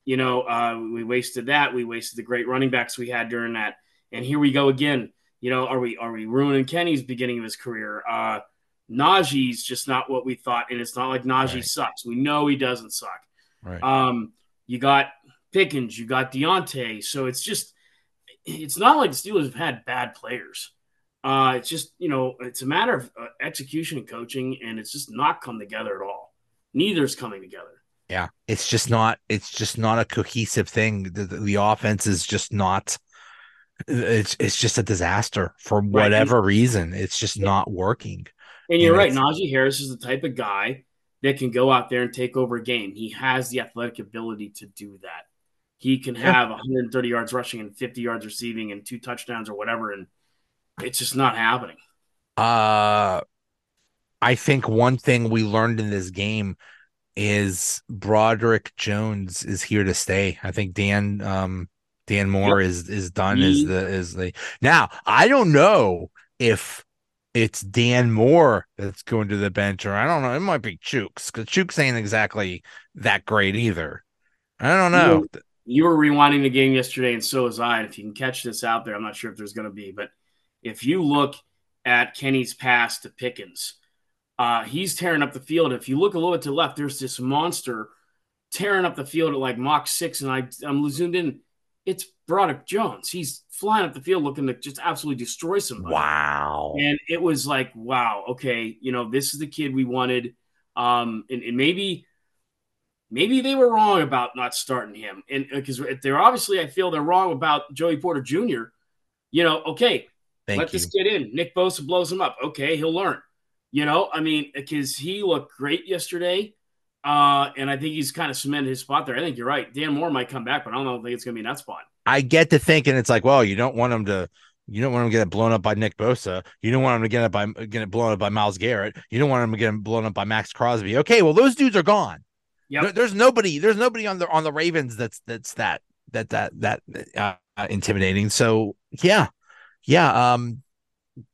S2: you know, uh, we wasted that. We wasted the great running backs we had during that. And here we go again. You know, are we are we ruining Kenny's beginning of his career? Uh, Najee's just not what we thought, and it's not like Najee right. sucks. We know he doesn't suck. Right. Um, you got Pickens, you got Diontae, so it's just it's not like the Steelers have had bad players. Uh, it's just you know it's a matter of uh, execution and coaching, and it's just not come together at all. Neither's coming together.
S1: Yeah, it's just not. It's just not a cohesive thing. The, the, offense is just not. It's it's just a disaster for whatever right. reason. It's just not working.
S2: And you're and right. Najee Harris is the type of guy that can go out there and take over a game. He has the athletic ability to do that. He can have 130 yards rushing and 50 yards receiving and two touchdowns or whatever, and it's just not happening.
S1: Uh, I think one thing we learned in this game is Broderick Jones is here to stay. I think Dan um Dan Moore yep. is is done as the is the now I don't know if it's Dan Moore that's going to the bench, or I don't know. It might be Chuks because Chuks ain't exactly that great either. I don't know.
S2: You, you were rewinding the game yesterday, and so was I. And if you can catch this out there, I'm not sure if there's going to be, but if you look at Kenny's pass to Pickens, uh, he's tearing up the field. If you look a little bit to the left, there's this monster tearing up the field at like Mach 6, and I, I'm zoomed in. It's Broderick Jones. He's flying up the field looking to just absolutely destroy somebody.
S1: Wow.
S2: And it was like, wow, okay, you know, this is the kid we wanted. Um, and, and maybe maybe they were wrong about not starting him. And because uh, they're obviously, I feel they're wrong about Joey Porter Jr. You know, okay, Thank let you. this kid in. Nick Bosa blows him up. Okay, he'll learn. You know, I mean, because he looked great yesterday. Uh, and I think he's kind of cemented his spot there. I think you're right. Dan Moore might come back, but I don't think it's going to be in that spot.
S1: I get to thinking it's like, well, you don't want him to, you don't want him to get blown up by Nick Bosa. You don't want him to get it by get blown up by Myles Garrett. You don't want him to get blown up by Maxx Crosby. Okay, well, those dudes are gone. Yeah, there, there's nobody. There's nobody on the on the Ravens that's that's that that that that uh, intimidating. So yeah, yeah. Um,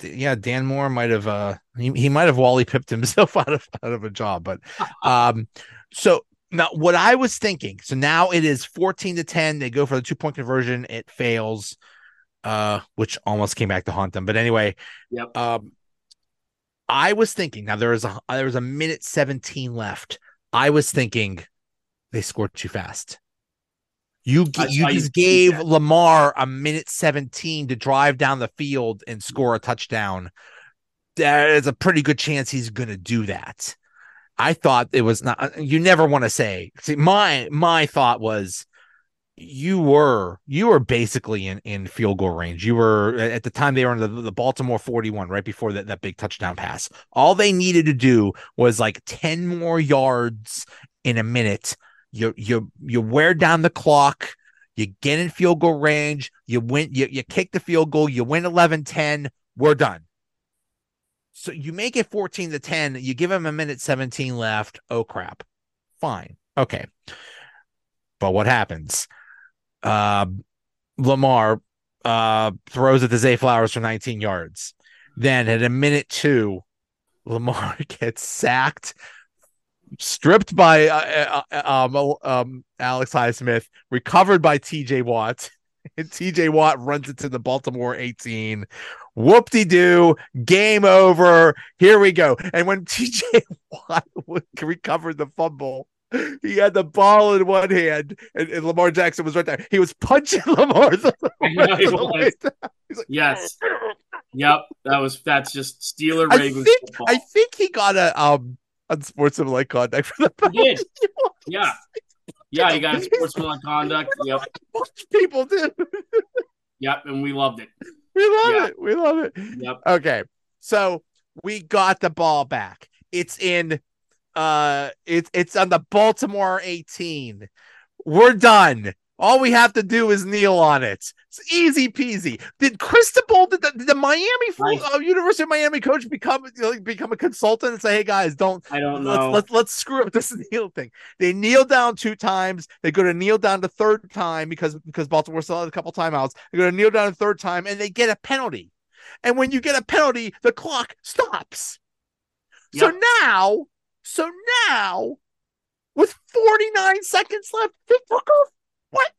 S1: yeah, Dan Moore might have uh he, he might have Wally pipped himself out of out of a job, but um so now what I was thinking, so now it is 14 to 10. They go for the two point conversion, it fails, uh, which almost came back to haunt them. But anyway,
S2: yep.
S1: um I was thinking now there was a there was a minute 17 left. I was thinking they scored too fast. You you just gave Lamar a minute 17 to drive down the field and score a touchdown. There's a pretty good chance he's going to do that. I thought it was not uh, you never want to say. See my my thought was you were you were basically in in field goal range. You were at the time they were in the, the Baltimore 41 right before that, that big touchdown pass. All they needed to do was like 10 more yards in a minute you you you wear down the clock you get in field goal range you win you, you kick the field goal you win 11-10 we're done. So you make it 14 to 10 you give him a minute 17 left oh crap fine okay. But what happens? Uh lamar uh throws it to zay flowers for 19 yards. Then at a minute two lamar gets sacked stripped by uh, uh, uh um, um, Alex Highsmith, recovered by TJ Watt. And TJ Watt runs it to the Baltimore 18. Whoop de doo, game over. Here we go. And when TJ Watt recovered the fumble, he had the ball in one hand, and, and Lamar Jackson was right there. He was punching Lamar.
S2: was. yes. Yep. That was that's just Steeler Ravens.
S1: I think, I think he got a um unsportsmanlike conduct for the
S2: he did. Yeah. Yeah, he got sportsmanlike conduct. Yep.
S1: Most people did.
S2: yep, and we loved it.
S1: We love yep. it. We love it. Yep. Okay. So we got the ball back. It's in uh it's it's on the Baltimore 18. We're done. All we have to do is kneel on it. It's easy peasy. Did Cristobal, did the, did the Miami nice. uh, University of Miami coach become like, become a consultant and say, "Hey guys, don't
S2: I don't
S1: let's,
S2: know.
S1: Let's let's screw up this kneel thing." They kneel down two times. They go to kneel down the third time because because Baltimore still had a couple timeouts. They go to kneel down the third time and they get a penalty. And when you get a penalty, the clock stops. Yep. So now, so now, with 49 seconds left, they took off what?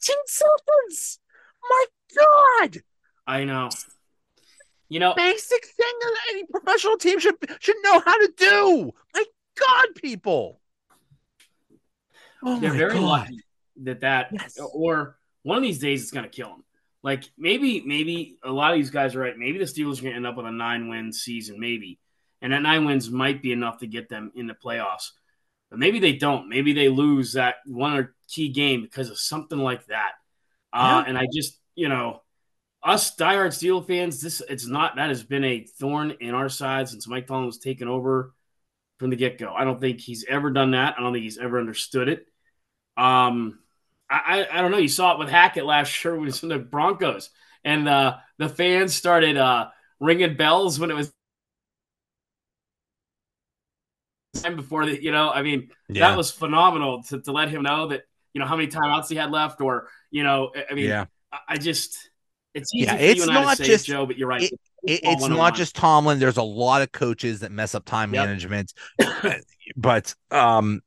S1: 13 seconds. My God.
S2: I know. You know,
S1: basic thing that any professional team should should know how to do. My God, people.
S2: Oh They're very God. lucky that that yes. or one of these days it's going to kill them. Like maybe maybe a lot of these guys are right. Maybe the Steelers are to end up with a nine win season, maybe, and that nine wins might be enough to get them in the playoffs. But maybe they don't. Maybe they lose that one or key game because of something like that. Uh, And I just, you know, us diehard Steel fans, this it's not that has been a thorn in our side since Mike Tomlin was taken over from the get go. I don't think he's ever done that. I don't think he's ever understood it. Um, I, I, I don't know. You saw it with Hackett last year when he was in the Broncos, and uh, the fans started uh, ringing bells when it was time before the, you know, I mean,
S1: Yeah.
S2: that was phenomenal to, to let him know that, you know, how many timeouts he had left, or, you know, I- mean,
S1: Yeah.
S2: I, just, it's easy
S1: Yeah, it's
S2: you and I
S1: not just-
S2: Joe, but you're right.
S1: it- It, it's not just Tomlin. There's a lot of coaches that mess up time
S2: Yep.
S1: management, but um,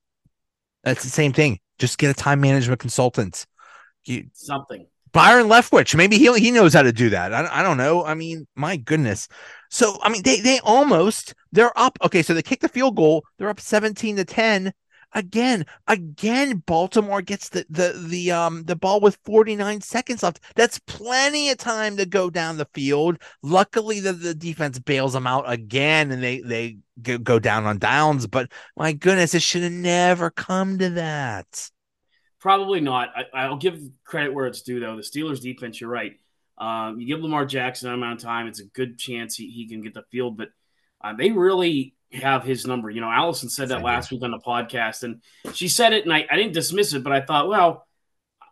S1: that's the same thing. Just get a time management consultant. You,
S2: something.
S1: Byron Leftwich, maybe he he knows how to do that. I, I don't know. I mean, my goodness. So I mean, they they almost they're up. Okay, so they kick the field goal. They're up seventeen to ten. Again, again, Baltimore gets the the the um the ball with forty nine seconds left. That's plenty of time to go down the field. Luckily, the, the defense bails them out again, and they they go, down on downs. But my goodness, it should have never come to that.
S2: Probably not. I, I'll give credit where it's due, though. The Steelers' defense, you're right. Um, you give Lamar Jackson that amount of time, it's a good chance he, he can get the field, but uh, they really have his number. You know, Allison said that last week on the podcast, and she said it, and I, I didn't dismiss it, but I thought, well,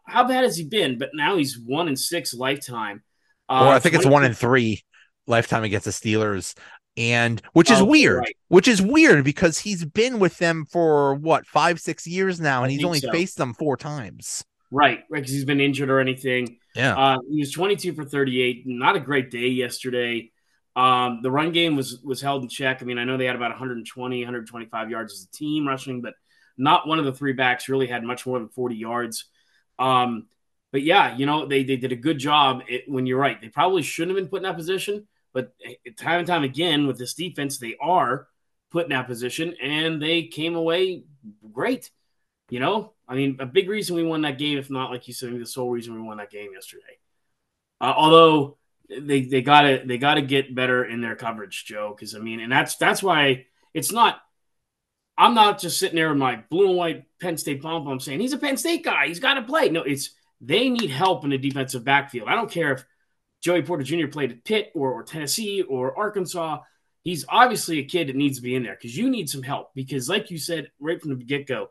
S2: how bad has he been? But now he's one in six lifetime. Uh,
S1: or I think it's one in three lifetime against the Steelers, and which is
S2: Oh,
S1: weird.
S2: right.
S1: Which is weird because he's been with them for what five, six years now,
S2: I
S1: and he's only
S2: so.
S1: faced them four times.
S2: Right, right, because he's been injured or anything.
S1: Yeah,
S2: Uh, he was 22 for 38. Not a great day yesterday. Um, the run game was was held in check. I mean, I know they had about 120, 125 yards as a team rushing, but not one of the three backs really had much more than 40 yards. Um, but yeah, you know, they, they did a good job it, when you're right. They probably shouldn't have been put in that position, but time and time again with this defense, they are put in that position and they came away great. You know, I mean, a big reason we won that game, if not like you said, the sole reason we won that game yesterday. Uh, although they they gotta they gotta get better in their coverage, Joe. Because I mean, and that's that's why it's not. I'm not just sitting there with my blue and white Penn State pom pom saying he's a Penn State guy. He's got to play. No, it's they need help in the defensive backfield. I don't care if Joey Porter Jr. played at Pitt or, or Tennessee or Arkansas. He's obviously a kid that needs to be in there because you need some help. Because, like you said right from the get go,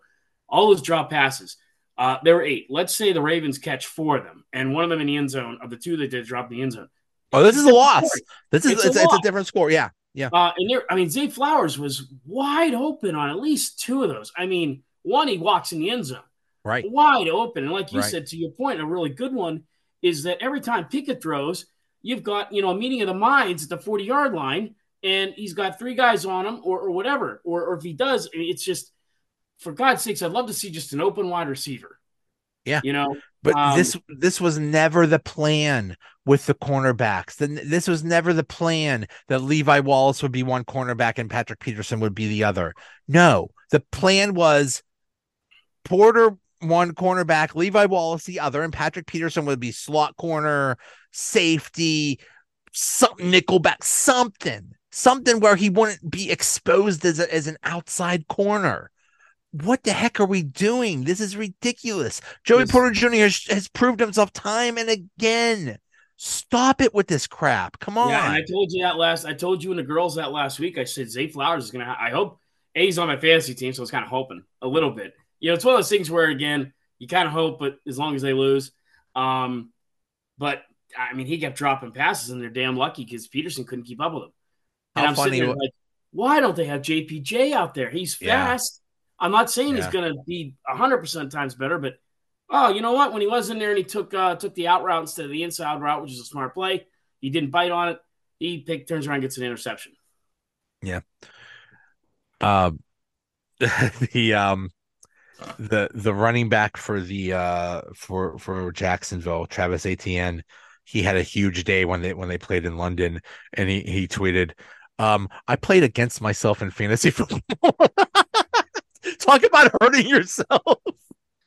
S2: all those drop passes, uh, there were eight. Let's say the Ravens catch four of them, and one of them in the end zone of the two that did drop in the end zone.
S1: Oh, this is a loss. This is
S2: It's
S1: it's,
S2: a
S1: it's, a different score. Yeah, yeah.
S2: Uh, and there, I mean, Zay Flowers was wide open on at least two of those. I mean, one he walks in the end zone,
S1: Right.
S2: wide open, and like you
S1: Right.
S2: said, to your point, a really good one is that every time Pickett throws, you've got you know a meeting of the minds at the forty yard line, and he's got three guys on him, or, or whatever, or, or if he does, it's just for God's sakes, I'd love to see just an open wide receiver.
S1: Yeah.
S2: you know,
S1: But
S2: Um,
S1: this this was never the plan with the cornerbacks. Then this was never the plan that Levi Wallace would be one cornerback and Patrick Peterson would be the other. No, the plan was Porter one cornerback, Levi Wallace the other, and Patrick Peterson would be slot corner, safety, something nickelback, something, something where he wouldn't be exposed as a, as an outside corner. What the heck are we doing? This is ridiculous. Joey
S2: This-
S1: Porter Jr. has, has proved himself time and again. Stop it with this crap. Come on.
S2: Yeah, I told you that last. I told you and the girls that last week. I said Zay Flowers is gonna. I hope A, he's on my fantasy team, so I was kind of hoping a little bit. You know, it's one of those things where again you kind of hope, but as long as they lose, um, but I mean he kept dropping passes and they're damn lucky because Peterson couldn't keep up with him. And
S1: How
S2: I'm sitting
S1: funny
S2: there like, why don't they have JPJ out there? He's fast. I'm not saying
S1: Yeah.
S2: he's gonna be hundred percent times better, but oh, you know what? When he was in there and he took uh, took the out route instead of the inside route, which is a smart play. He didn't bite on it. He pick, turns around, and gets an interception. Yeah.
S1: Um the um the the running back for the uh for for Jacksonville, Travis Etienne, he had a huge day when they when they played in London and he he tweeted um I played against myself in fantasy football. Talk about hurting yourself.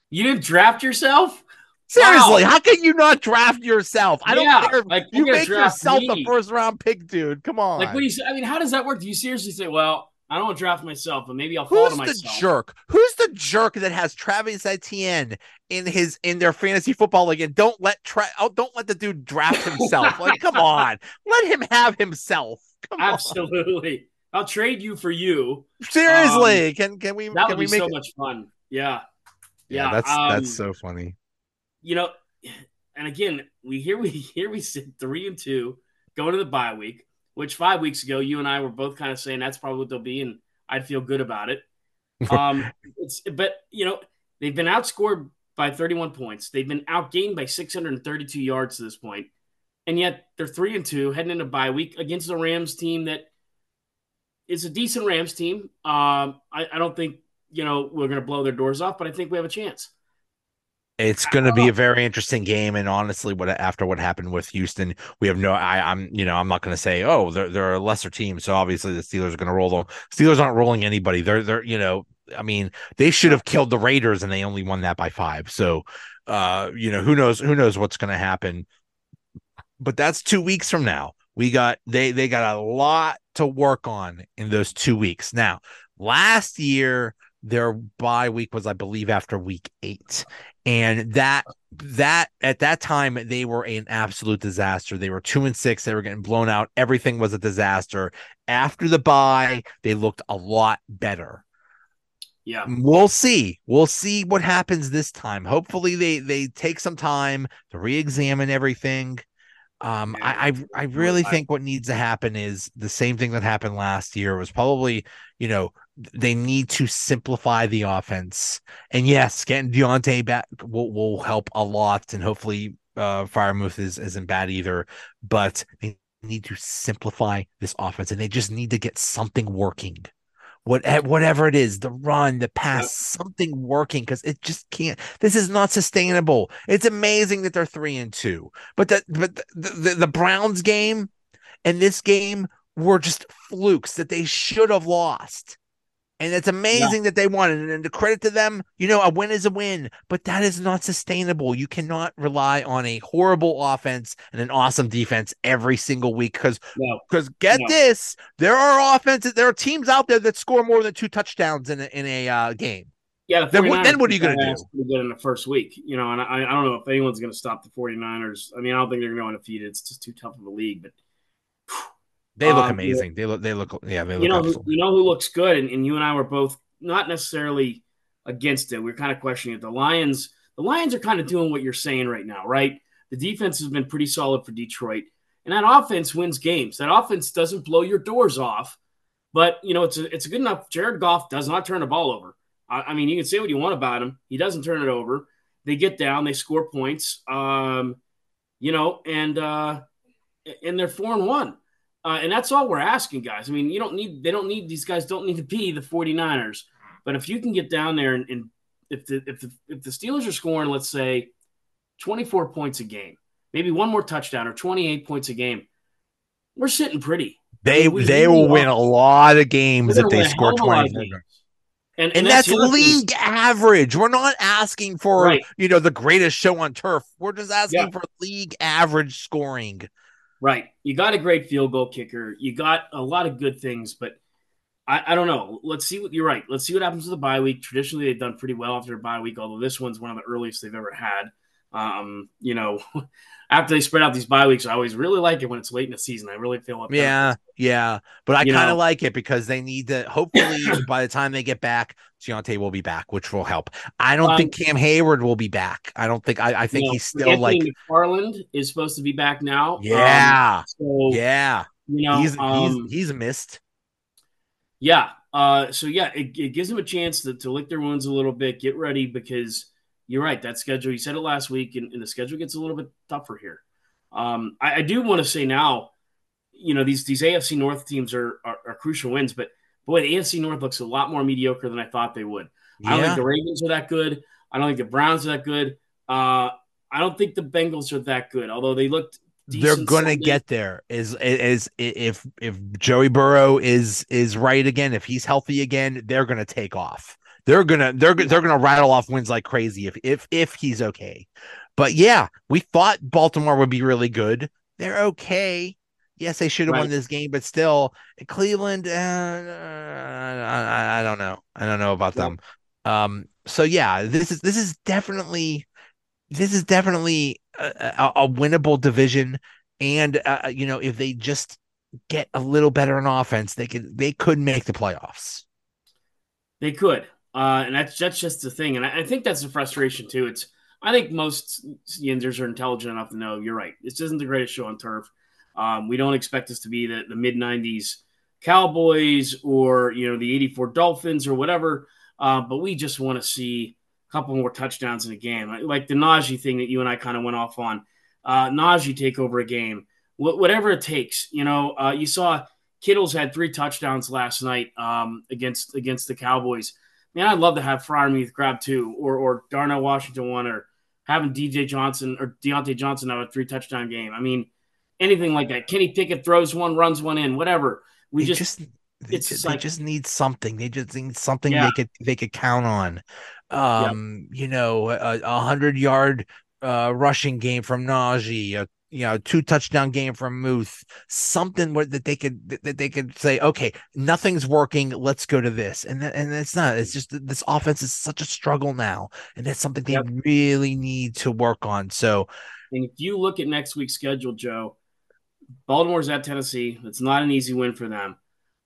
S2: You didn't draft yourself?
S1: Seriously,
S2: Wow.
S1: how can you not draft yourself? I don't care.
S2: like,
S1: you make yourself
S2: me.
S1: the first round pick, dude. Come on.
S2: Like, what do you say? I mean, how does that work? Do you seriously say, well, I don't want to draft myself, but maybe I'll fall
S1: Who's
S2: to
S1: the
S2: myself.
S1: jerk? Who's the jerk that has Travis Etienne in his in their fantasy football league and don't let tra- oh, don't let the dude draft himself? like, come on, let him have himself. Come on.
S2: Absolutely. I'll trade you for you.
S1: Seriously, can can we
S2: That
S1: can
S2: would
S1: we
S2: be
S1: make
S2: so
S1: it-
S2: much fun. Yeah.
S1: Yeah,
S2: Yeah.
S1: that's
S2: um,
S1: that's so funny.
S2: you know, and again, we here we here we sit three and two, going to the bye week, which five weeks ago you and I were both kind of saying that's probably what they'll be, and I'd feel good about it. Um, it's but you know they've been outscored by 31 points, they've been outgained by 632 yards to this point, and yet they're three and two heading into bye week against the Rams team that is a decent Rams team. Um, I, I don't think you know we're going to blow their doors off, but I think we have a chance.
S1: It's going to be a very interesting game, and honestly, what after what happened with Houston, we have no. I, I'm, you know, I'm not going to say, oh, they're they're a lesser team, so obviously the Steelers are going to roll them. Steelers aren't rolling anybody. They're they're, you know, I mean, they should have killed the Raiders, and they only won that by five. So, uh, you know, who knows? Who knows what's going to happen? But that's two weeks from now. We got they they got a lot to work on in those two weeks. Now, last year their bye week was, I believe, after week eight. And that that at that time they were an absolute disaster. They were two and six. They were getting blown out. Everything was a disaster. After the bye they looked a lot better.
S2: Yeah.
S1: we'll see. We'll see what happens this time. Hopefully they they take some time to re-examine everything um i i, I really think what needs to happen is the same thing that happened last year was probably you know they need to simplify the offense. And yes, getting Diontae back will, will help a lot. And hopefully uh Freiermuth is isn't bad either. But they need to simplify this offense and they just need to get something working. What eh, whatever it is, the run, the pass, yep. something working because it just can't. This is not sustainable. It's amazing that they're three and two, but the but the, the, the Browns game and this game were just flukes that they should have lost. And it's amazing yeah. that they won. And, and to credit to them, you know, a win is a win, but that is not sustainable. You cannot rely on a horrible offense and an awesome defense every single week. Because, because get no. this, there are offenses, there are teams out there that score more than two touchdowns in a, in a uh, game.
S2: Yeah,
S1: the then, then what are you going to do?
S2: Pretty good in the first week, you know, and I, I don't know if anyone's going to stop the 49ers. I mean, I don't think they're going to undefeated. It's just too tough of a league, but
S1: they look um, amazing. They look. They look. Yeah. They look.
S2: You know. Who, you know who looks good, and, and, you and I were both not necessarily against it. We are kind of questioning it. The Lions. The Lions are kind of doing what you're saying right now, right? The defense has been pretty solid for Detroit, and that offense wins games. That offense doesn't blow your doors off, but you know it's a it's a good enough. Jared Goff does not turn the ball over. I, I mean, you can say what you want about him. He doesn't turn it over. They get down. They score points. Um, you know, and uh, and they're four and one. Uh, and that's all we're asking, guys. I mean, you don't need they don't need these guys don't need to be the 49ers. But if you can get down there and, and if the if the if the Steelers are scoring, let's say 24 points a game, maybe one more touchdown or 28 points a game, we're sitting pretty.
S1: They mean, they will win a lot of games if they score 24. And, and, and, that's, that's league average. We're not asking for right. you know the greatest show on turf. We're just asking yeah. for league average scoring.
S2: Right. You got a great field goal kicker. You got a lot of good things, but I, I, don't know. Let's see what you're right. Let's see what happens with the bye week. Traditionally, they've done pretty well after a bye week, although this one's one of the earliest they've ever had. Um, you know, after they spread out these bye weeks, I always really like it when it's late in the season. I really feel like
S1: yeah, yeah. But I kind of like it because they need to. Hopefully, by the time they get back, Diontae will be back, which will help. I don't um, think Cam Heyward will be back. I don't think. I, I think you know, he's still
S2: Anthony
S1: like
S2: Garland is supposed to be back now.
S1: Yeah,
S2: um, so,
S1: yeah.
S2: You know,
S1: he's
S2: um,
S1: he's he's missed.
S2: Yeah. Uh. So yeah, it, it gives them a chance to, to lick their wounds a little bit, get ready because you're right. That schedule, you said it last week, and, and the schedule gets a little bit tougher here. Um, I, I do want to say now, you know, these these AFC North teams are, are, are crucial wins, but boy, the AFC North looks a lot more mediocre than I thought they would. Yeah. I don't think the Ravens are that good. I don't think the Browns are that good. Uh, I don't think the Bengals are that good, although they looked.
S1: They're gonna Sunday. get there. Is is if if Joey Burrow is is right again, if he's healthy again, they're gonna take off. They're gonna they're they're gonna rattle off wins like crazy if if if he's okay. But yeah, we thought Baltimore would be really good. They're okay. Yes, they should have
S2: Right.
S1: won this game, but still, Cleveland. Uh, I, I don't know. I don't know about
S2: Yep.
S1: them. Um. So yeah, this is this is definitely this is definitely a, a, a winnable division, and uh, you know if they just get a little better on offense, they could they could make the playoffs.
S2: They could, uh, and that's that's just the thing, and I, I think that's the frustration too. It's I think most Yinzers are intelligent enough to know you're right. This isn't the greatest show on turf. Um, we don't expect this to be the, the mid '90s Cowboys or you know the '84 Dolphins or whatever, uh, but we just want to see a couple more touchdowns in a game, like, like the Najee thing that you and I kind of went off on. Uh, Najee take over a game, Wh- whatever it takes. You know, uh, you saw Kittle's had three touchdowns last night um, against against the Cowboys. Man, I'd love to have Freiermuth grab two, or or Darnell Washington one, or having DJ Johnson or Diontae Johnson have a three touchdown game. I mean, anything like that. Kenny Pickett throws one, runs one in, whatever. We just,
S1: just, they,
S2: it's
S1: just,
S2: like-
S1: just need something. They just need something
S2: Yeah.
S1: they could they could count on. Um, you know, a, a hundred yard uh rushing game from Najee, a you know, two touchdown game from Muth, something where that they could that they could say, okay, nothing's working, let's go to this. And that, and it's not. It's just this offense is such a struggle now, and that's something they
S2: Yep.
S1: really need to work on. So
S2: and if you look at next week's schedule, Joe, Baltimore's at Tennessee. It's not an easy win for them.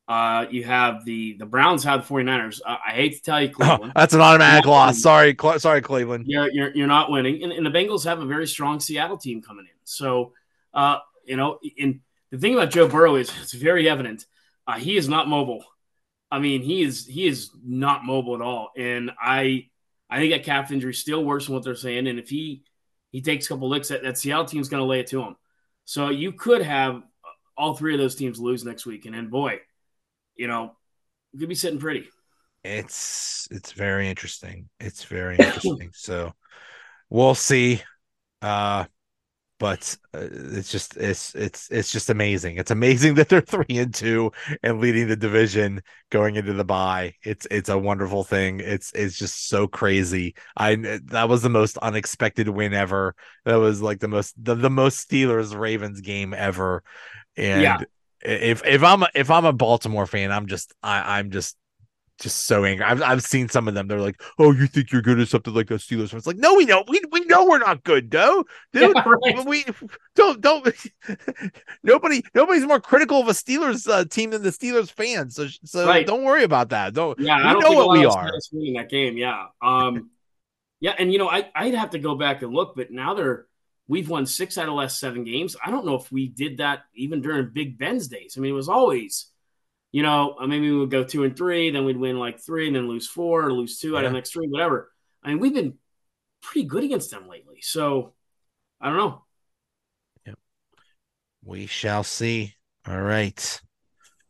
S2: Uh, you have the the Browns have the 49ers. Uh, I hate to tell you, Cleveland.
S1: that's an automatic loss. Sorry, Cle- sorry, Cleveland.
S2: you're, you're, you're not winning. And, and the Bengals have a very strong Seattle team coming in. So, uh, you know, and the thing about Joe Burrow is it's very evident. Uh, he is not mobile. I mean, he is he is not mobile at all. And I I think that calf injury is still worse than what they're saying. And if he he takes a couple licks, that, that Seattle team's going to lay it to him. So you could have all three of those teams lose next week. And then, boy, you know, you could be sitting pretty.
S1: It's it's very interesting. It's very interesting. so we'll see. Uh but uh, it's just it's it's it's just amazing. It's amazing that they're 3 and 2 and leading the division going into the bye. It's it's a wonderful thing. It's it's just so crazy. I that was the most unexpected win ever. That was like the most the, the most Steelers Ravens game ever. And
S2: Yeah.
S1: if if I'm a, if I'm a Baltimore fan, I'm just I I'm just just so angry. I've I've seen some of them. They're like, "Oh, you think you're good at something like a Steelers?" fan?" It's like, no, we don't. We we know we're not good, though, dude.
S2: Yeah, right.
S1: We don't don't. nobody nobody's more critical of a Steelers uh, team than the Steelers fans. So so
S2: Right.
S1: don't worry about that. Don't.
S2: Yeah,
S1: we
S2: I don't
S1: know what we are.
S2: winning that game. Yeah, um, yeah, and you know, I I'd have to go back and look, but now they're we've won six out of the last seven games. I don't know if we did that even during Big Ben's days. I mean, it was always, you know, uh, maybe we would go two and three, then we'd win like three, and then lose four or lose two out of the next three, whatever. I mean, we've been pretty good against them lately. So I don't know. Yep.
S1: We shall see. All right.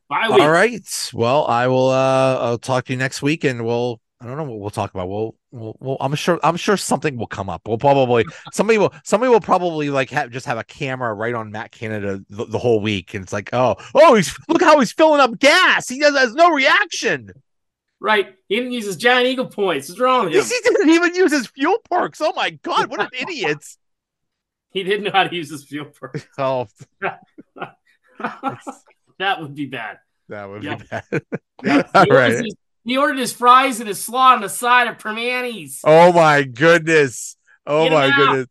S2: Bye week.
S1: All right. Well, I will. uh I'll talk to you next week, and we'll. I don't know what we'll talk about. We'll, we'll, we'll I'm sure. I'm sure something will come up. We'll probably somebody will somebody will probably like have just have a camera right on Matt Canada the, the whole week, and it's like, oh, oh, he's look how he's filling up gas. He does has no reaction.
S2: Right? He didn't use his giant eagle points. What's wrong with
S1: He didn't even use his fuel perks. Oh my god, what an idiot!
S2: He didn't know how to use his fuel perks.
S1: Oh,
S2: that would be bad.
S1: that would
S2: Yep.
S1: be bad. All right.
S2: his, he ordered his fries and his slaw on the side of Primanti's.
S1: Oh my goodness. Oh
S2: Get
S1: my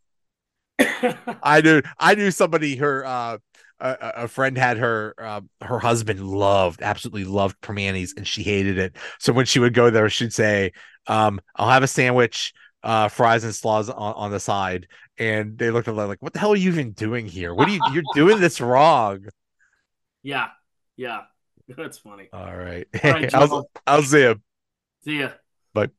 S1: goodness. I knew I knew somebody her uh a, a friend had her uh, her husband loved absolutely loved Primanti's and she hated it. So when she would go there, she'd say, um, I'll have a sandwich, uh, fries and slaws on, on the side. And they looked at her like, what the hell are you even doing here? What are you you're doing this wrong?
S2: yeah, yeah. That's funny.
S1: All right.
S2: All right,
S1: I'll, I'll see you.
S2: See ya.
S1: Bye.